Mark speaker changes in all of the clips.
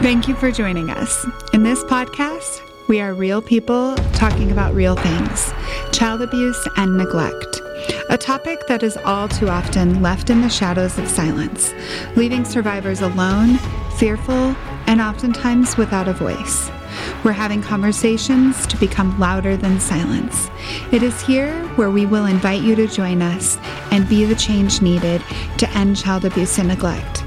Speaker 1: Thank you for joining us. In this podcast, we are real people talking about real things child abuse and neglect. A topic that is all too often left in the shadows of silence, leaving survivors alone, fearful, and oftentimes without a voice. We're having conversations to become louder than silence. It is here where we will invite you to join us and be the change needed to end child abuse and neglect.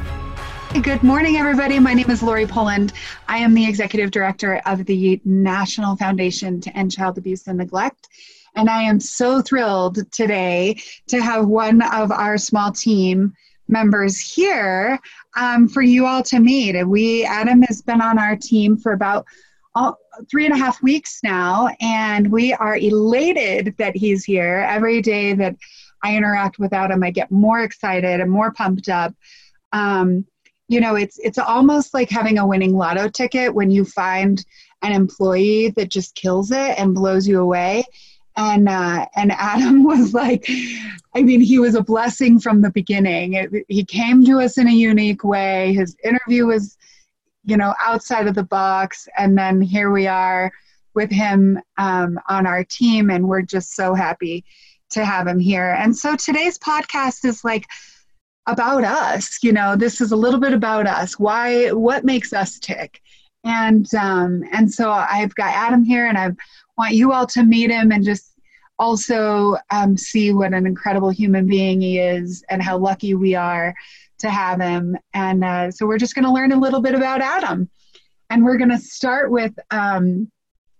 Speaker 1: Good morning, everybody. My name is Lori Poland. I am the executive director of the National Foundation to End Child Abuse and Neglect. And I am so thrilled today to have one of our small team members here um, for you all to meet. We Adam has been on our team for about all, three and a half weeks now, and we are elated that he's here. Every day that I interact with Adam, I get more excited and more pumped up. Um, you know it's it's almost like having a winning lotto ticket when you find an employee that just kills it and blows you away and uh, and Adam was like, I mean, he was a blessing from the beginning. It, he came to us in a unique way. His interview was, you know, outside of the box, and then here we are with him um, on our team, and we're just so happy to have him here. And so today's podcast is like about us you know this is a little bit about us. Why what makes us tick? And um, and so i've got adam here and i want you all to meet him and just also um, see what an incredible human being he is and how lucky we are to have him. And uh, so we're just going to learn a little bit about adam. And we're going to start with um,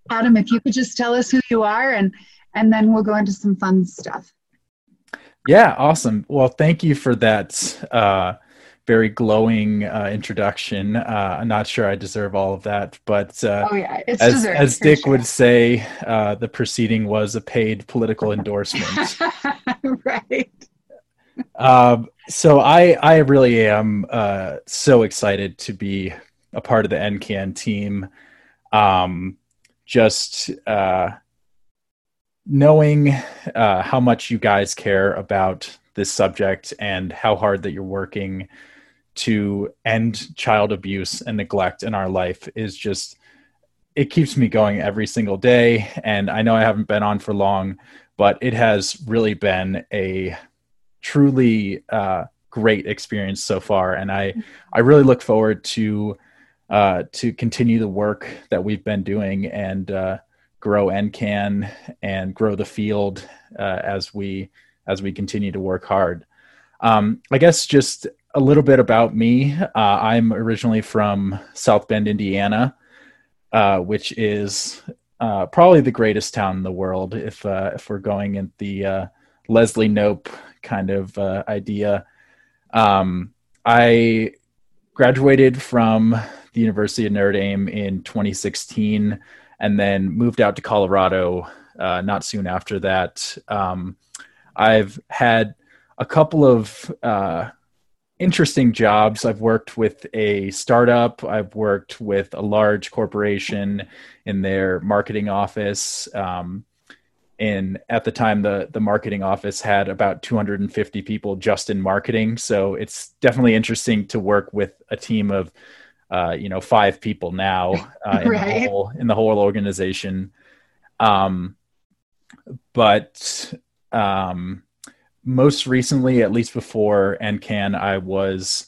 Speaker 1: adam if you could just tell us who you are and and then we'll go into some fun stuff
Speaker 2: yeah, awesome. Well, thank you for that uh, very glowing uh, introduction. Uh, I'm not sure I deserve all of that, but
Speaker 1: uh, oh yeah, it's
Speaker 2: as,
Speaker 1: deserved,
Speaker 2: as Dick sure. would say, uh, the proceeding was a paid political endorsement.
Speaker 1: right.
Speaker 2: Um, so I I really am uh, so excited to be a part of the EndCan team. Um, just knowing uh, how much you guys care about this subject and how hard that you're working to end child abuse and neglect in our life is just it keeps me going every single day. And i know i haven't been on for long but it has really been a truly uh, great experience so far. And i i really look forward to uh, to continue the work that we've been doing. And uh, grow EndCan and grow the field uh, as we as we continue to work hard. Um, I guess just a little bit about me. Uh, I'm originally from South Bend, Indiana, uh, which is uh, probably the greatest town in the world if uh, if we're going in the uh, Leslie Knope kind of idea. Um, I graduated from the University of Notre Dame in 2016 and then moved out to Colorado uh, not soon after that. Um, I've had a couple of uh, interesting jobs. I've worked with a startup, I've worked with a large corporation in their marketing office. Um, and at the time, the, the marketing office had about 250 people just in marketing. So it's definitely interesting to work with a team of uh, you know five people now uh, in, right. the whole, in the whole organization. Um, but um, most recently, at least before EndCan, I was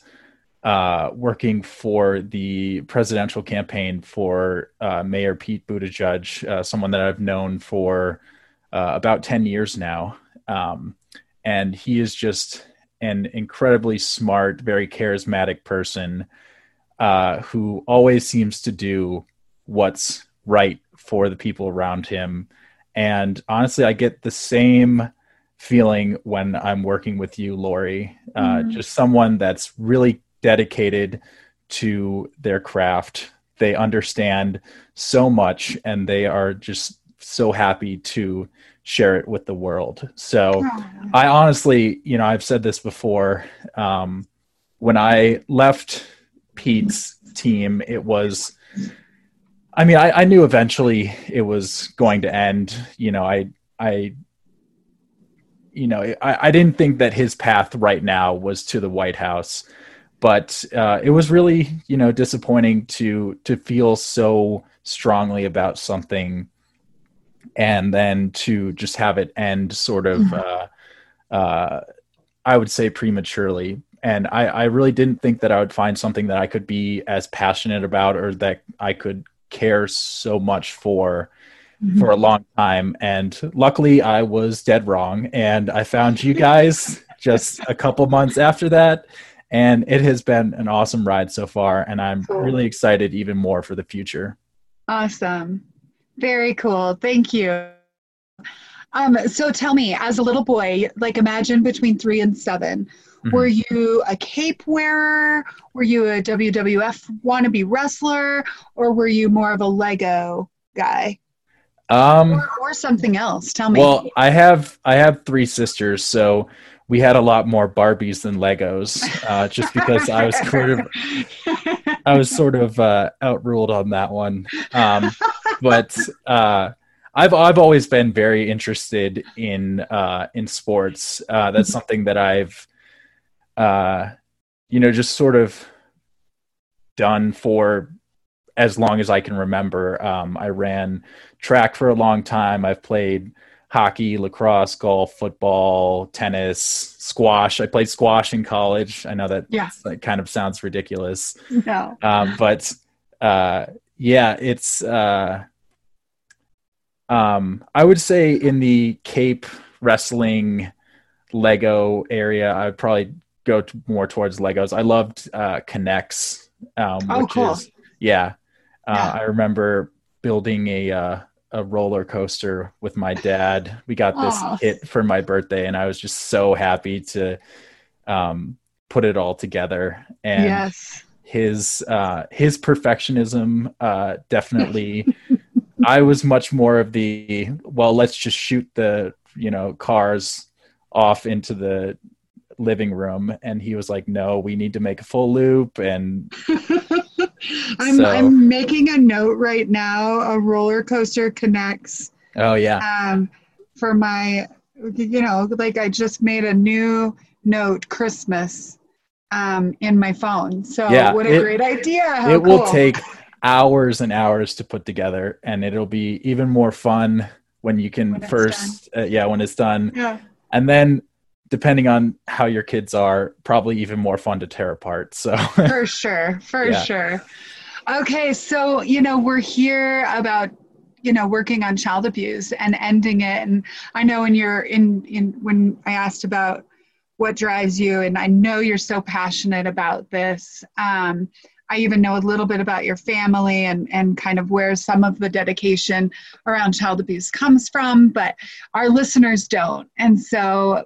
Speaker 2: uh, working for the presidential campaign for uh, Mayor Pete Buttigieg, uh, someone that I've known for uh, about 10 years now. Um, and he is just an incredibly smart, very charismatic person uh, who always seems to do what's right for the people around him. And honestly, I get the same feeling when I'm working with you, Lori. Uh, mm. Just someone that's really dedicated to their craft. They understand so much and they are just so happy to share it with the world. So I honestly, you know, I've said this before. Um, when I left Pete's team, it was. I mean, I, I knew eventually it was going to end. You know, I, I, you know, I, I didn't think that his path right now was to the White House, but uh, it was really you know disappointing to to feel so strongly about something and then to just have it end sort of mm-hmm. uh, uh, i would say prematurely and I, I really didn't think that i would find something that i could be as passionate about or that i could care so much for mm-hmm. for a long time. And luckily i was dead wrong. And i found you guys just a couple months after that. And it has been an awesome ride so far. And i'm cool. really excited even more for the future.
Speaker 1: Awesome. Very cool. Thank you. Um, so tell me as a little boy like imagine between three and 7 mm-hmm. were you a cape wearer were you a wwf wannabe wrestler or were you more of a lego guy
Speaker 2: um
Speaker 1: or, or something else tell me
Speaker 2: well i have i have three sisters so we had a lot more Barbies than Legos, uh, just because I was sort of I was sort of uh, outruled on that one. Um, but uh, I've I've always been very interested in uh, in sports. Uh, that's something that I've uh, you know just sort of done for as long as I can remember. Um, I ran track for a long time. I've played hockey, lacrosse, golf, football, tennis, squash. I played squash in college. I know that
Speaker 1: yeah.
Speaker 2: that kind of sounds ridiculous.
Speaker 1: No.
Speaker 2: Um, but uh, yeah, it's uh, um, I would say in the Cape wrestling Lego area, I would probably go to more towards Legos. I loved uh, K'NEX. Um,
Speaker 1: oh, cool. Is,
Speaker 2: yeah. Uh, yeah. I remember building a uh, a roller coaster with my dad. We got this Aww. kit for my birthday, and I was just so happy to um, put it all together. And
Speaker 1: yes.
Speaker 2: his uh, his perfectionism uh, definitely. I was much more of the well, let's just shoot the you know cars off into the living room, and he was like, no, we need to make a full loop and.
Speaker 1: I'm so. I'm making a note right now. A roller coaster K'NEX.
Speaker 2: Oh yeah.
Speaker 1: Um, for my, you know, like I just made a new note Christmas, um, in my phone. So yeah, what a it, great idea! How
Speaker 2: it cool. will take hours and hours to put together, and it'll be even more fun when you can when first, uh, yeah, when it's done.
Speaker 1: Yeah.
Speaker 2: And then depending on how your kids are, probably even more fun to tear apart. So
Speaker 1: for sure, for yeah. sure. Okay, so you know we're here about you know working on child abuse and ending it, and I know when you're in in when I asked about what drives you, and I know you're so passionate about this. Um, I even know a little bit about your family and, and kind of where some of the dedication around child abuse comes from, but our listeners don't. And so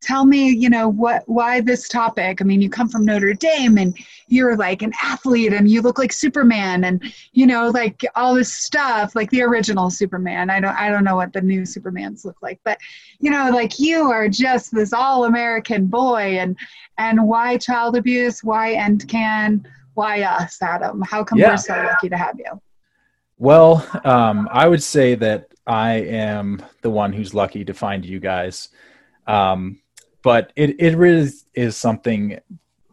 Speaker 1: tell me you know what why this topic? I mean you come from notre dame and you're like an athlete and you look like superman and you know like all this stuff like the original superman. I don't i don't know what the new supermans look like but you know like you are just this all american boy and and why child abuse? Why EndCan why us adam? How come yeah. we're so lucky to have you?
Speaker 2: Well um, i would say that i am the one who's lucky to find you guys. Um, but it, it really is something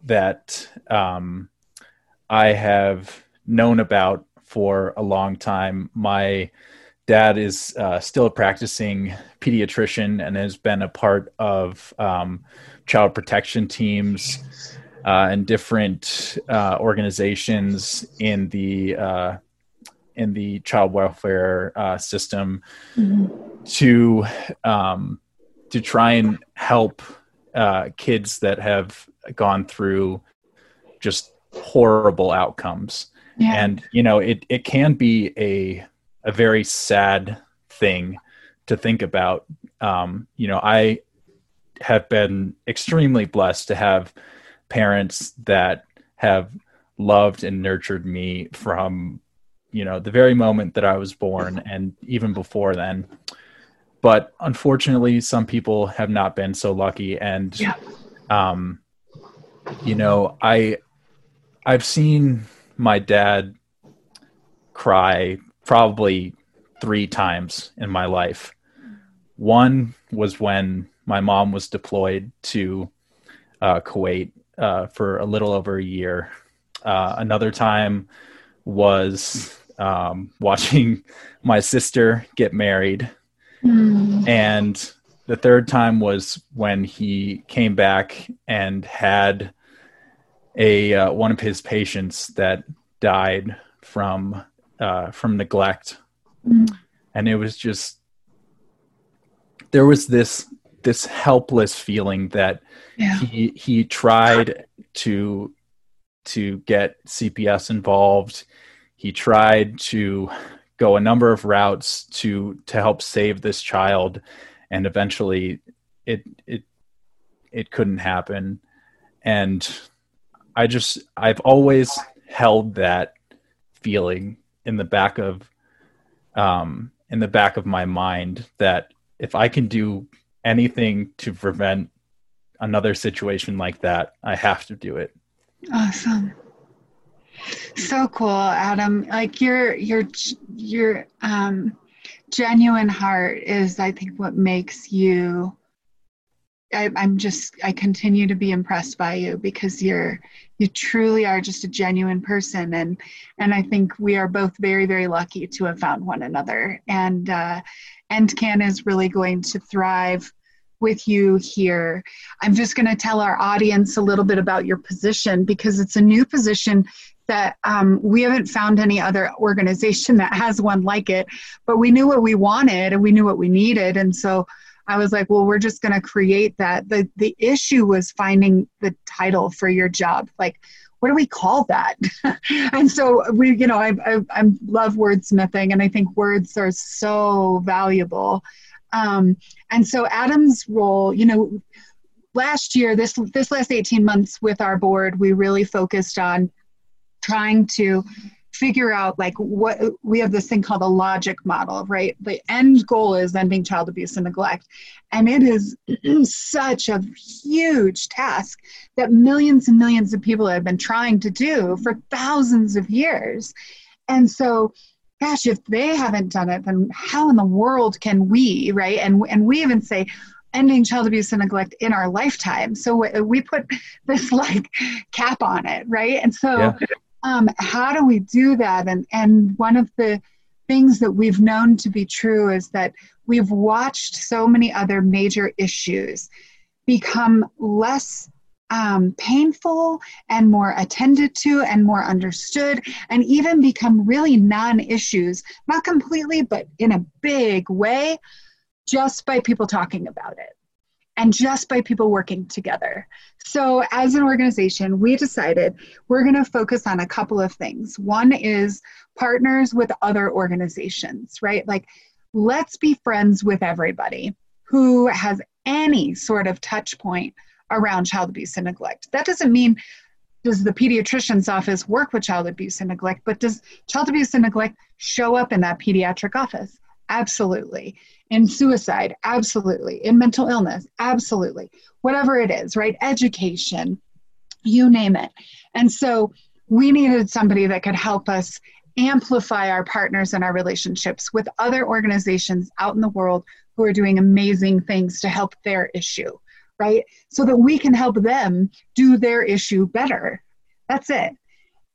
Speaker 2: that um, I have known about for a long time. My dad is uh, still a practicing pediatrician and has been a part of um, child protection teams uh, and different uh, organizations in the uh, in the child welfare uh, system mm-hmm. to um, to try and help uh, kids that have gone through just horrible outcomes. Yeah. And you know, it it can be a a very sad thing to think about. Um, you know, I have been extremely blessed to have parents that have loved and nurtured me from you know the very moment that I was born and even before then but unfortunately some people have not been so lucky and
Speaker 1: yeah.
Speaker 2: um you know i i've seen my dad cry probably three times in my life one was when my mom was deployed to uh, Kuwait uh, for a little over a year. Uh, another time was um, watching my sister get married. Mm. And the third time was when he came back and had a uh, one of his patients that died from uh, from neglect, mm. and it was just there was this this helpless feeling that yeah. he he tried to to get CPS involved. He tried to go a number of routes to to help save this child, and eventually, it it it couldn't happen. And I just I've always held that feeling in the back of um in the back of my mind that if I can do anything to prevent another situation like that, I have to do it.
Speaker 1: Awesome. So cool, Adam. Like your your your um genuine heart is I think what makes you I, I'm just I continue to be impressed by you because you're you truly are just a genuine person and and I think we are both very very lucky to have found one another and uh, EndCan is really going to thrive with you here. I'm just going to tell our audience a little bit about your position because it's a new position that um, we haven't found any other organization that has one like it, but we knew what we wanted and we knew what we needed. And so I was like, well, we're just going to create that. The, the issue was finding the title for your job. Like, what do we call that? and so we, you know, I, I, I love wordsmithing and I think words are so valuable. Um, and so Adam's role, you know, last year, this this last 18 months with our board, we really focused on trying to figure out like what we have this thing called a logic model right the end goal is ending child abuse and neglect and it is such a huge task that millions and millions of people have been trying to do for thousands of years and so gosh, if they haven't done it, then how in the world can we, right? And and we even say ending child abuse and neglect in our lifetime. So we put this like cap on it, right? And so yeah. Um, how do we do that? And and one of the things that we've known to be true is that we've watched so many other major issues become less um, painful and more attended to and more understood and even become really non issues, not completely, but in a big way, just by people talking about it and just by people working together. So, as an organization, we decided we're going to focus on a couple of things. One is partners with other organizations, right? Like, let's be friends with everybody who has any sort of touch point around child abuse and neglect. That doesn't mean does the pediatrician's office work with child abuse and neglect, but does child abuse and neglect show up in that pediatric office? Absolutely. In suicide, absolutely. In mental illness, absolutely. Whatever it is, right? Education, you name it. And so we needed somebody that could help us amplify our partners and our relationships with other organizations out in the world who are doing amazing things to help their issue right? So that we can help them do their issue better. That's it.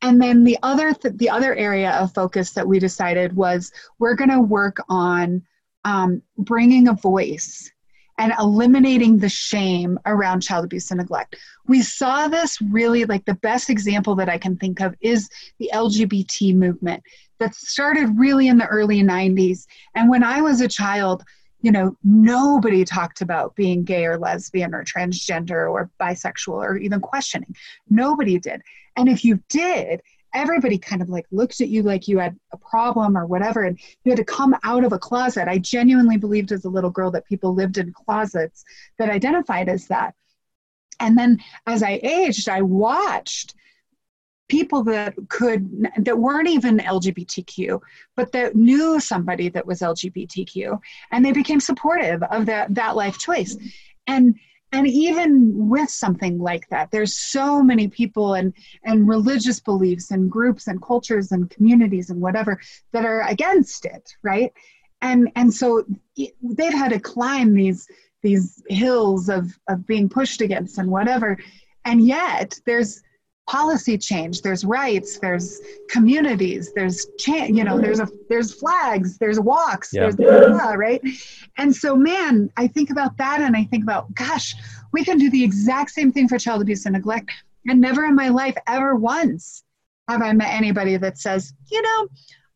Speaker 1: And then the other th- the other area of focus that we decided was we're going to work on um, bringing a voice and eliminating the shame around child abuse and neglect. We saw this really like the best example that I can think of is the LGBT movement that started really in the early 90s. And when I was a child, you know, nobody talked about being gay or lesbian or transgender or bisexual or even questioning. Nobody did. And if you did, everybody kind of like looked at you like you had a problem or whatever and you had to come out of a closet. I genuinely believed as a little girl that people lived in closets that identified as that. And then as I aged, I watched people that could that weren't even lgbtq but that knew somebody that was lgbtq and they became supportive of that that life choice. And and even with something like that there's so many people and and religious beliefs and groups and cultures and communities and whatever that are against it right? And and so they've had to climb these these hills of of being pushed against and whatever. And yet there's policy change there's rights there's communities there's cha- you know there's a there's flags there's walks yeah. there's blah, blah, right and so man i think about that and i think about gosh we can do the exact same thing for child abuse and neglect and never in my life ever once have i met anybody that says you know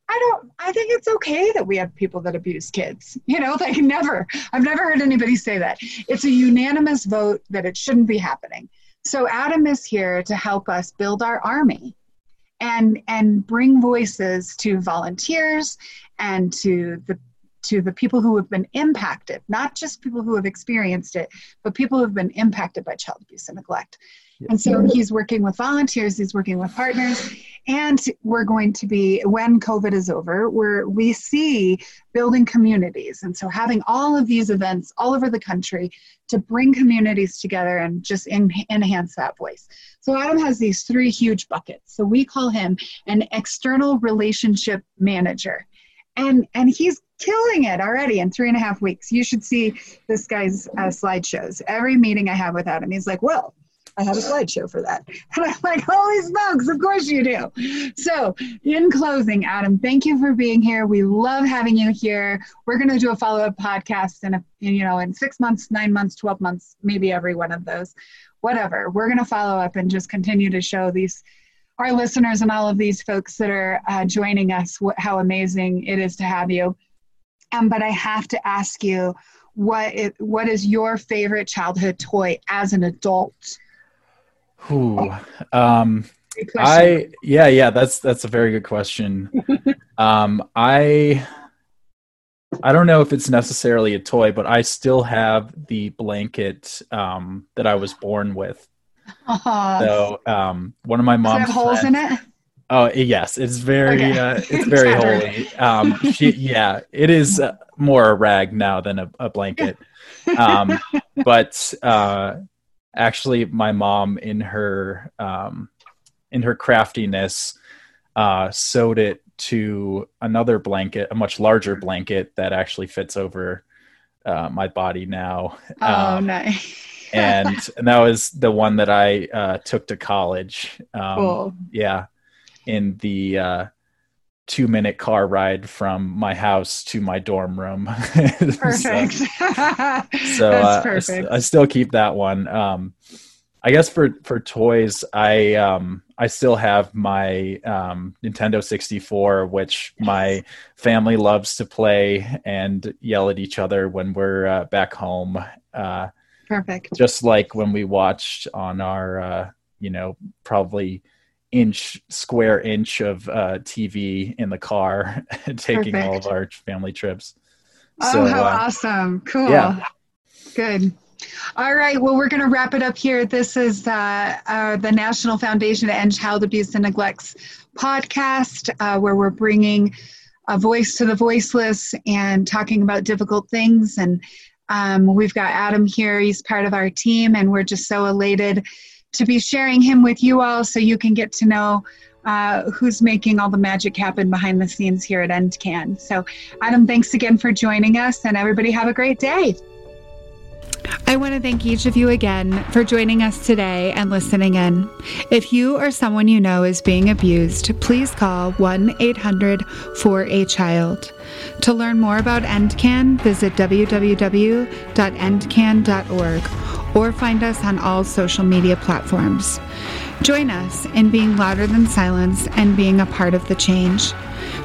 Speaker 1: I don't, I think it's okay that we have people that abuse kids. You know, like never, I've never heard anybody say that. It's a unanimous vote that it shouldn't be happening. So Adam is here to help us build our army and and bring voices to volunteers and to the to the people who have been impacted, not just people who have experienced it, but people who have been impacted by child abuse and neglect. And so he's working with volunteers, he's working with partners, and we're going to be, when COVID is over, where we see building communities. And so having all of these events all over the country to bring communities together and just in, enhance that voice. So Adam has these three huge buckets. So we call him an external relationship manager. And, and he's killing it already in three and a half weeks. You should see this guy's uh, slideshows. Every meeting I have with Adam, he's like, well, I have a slideshow for that. And I'm like, holy smokes, of course you do. So, in closing, Adam, thank you for being here. We love having you here. We're going to do a follow up podcast in, a, in, you know, in six months, nine months, 12 months, maybe every one of those, whatever. We're going to follow up and just continue to show these our listeners and all of these folks that are uh, joining us wh- how amazing it is to have you. Um, but I have to ask you, what it, what is your favorite childhood toy as an adult?
Speaker 2: Ooh, um, I yeah yeah that's that's a very good question. um, I I don't know if it's necessarily a toy, but I still have the blanket um, that I was born with. Uh, so um, one of my mom's
Speaker 1: have holes friends, in it.
Speaker 2: Oh yes, it's very okay. uh, it's very holy. Um, she, yeah, it is uh, more a rag now than a, a blanket. Um, but uh, actually my mom in her um, in her craftiness uh, sewed it to another blanket, a much larger blanket that actually fits over uh, my body now.
Speaker 1: Oh, um, nice.
Speaker 2: and and that was the one that I uh, took to college. Um, cool. Yeah, in the uh, two minute car ride from my house to my dorm room.
Speaker 1: Perfect. so,
Speaker 2: so uh, perfect. I, I, still keep that one. Um, I guess for for toys, I um, I still have my um, Nintendo 64, which my family loves to play and yell at each other when we're uh, back home. Uh,
Speaker 1: Perfect.
Speaker 2: Just like when we watched on our, uh, you know, probably inch square inch of uh, TV in the car, taking Perfect. all of our family trips.
Speaker 1: Oh, so, how uh, awesome! Cool. Yeah. Good. All right. Well, we're going to wrap it up here. This is uh, uh, the National Foundation to End Child Abuse and Neglect's podcast, uh, where we're bringing a voice to the voiceless and talking about difficult things. And um, we've got Adam here. He's part of our team, and we're just so elated to be sharing him with you all so you can get to know uh, who's making all the magic happen behind the scenes here at EndCan. So, Adam, thanks again for joining us, and everybody have a great day.
Speaker 3: I want to thank each of you again for joining us today and listening in. If you or someone you know is being abused, please call 1 800 4 a child. To learn more about EndCan, visit www.endcan.org or find us on all social media platforms. Join us in being louder than silence and being a part of the change.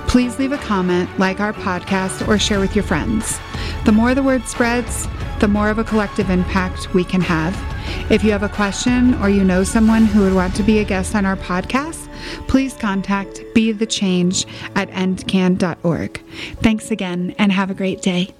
Speaker 3: Please leave a comment, like our podcast, or share with your friends. The more the word spreads, the more of a collective impact we can have. If you have a question or you know someone who would want to be a guest on our podcast, please contact Be the Change at endcan.org. Thanks again and have a great day.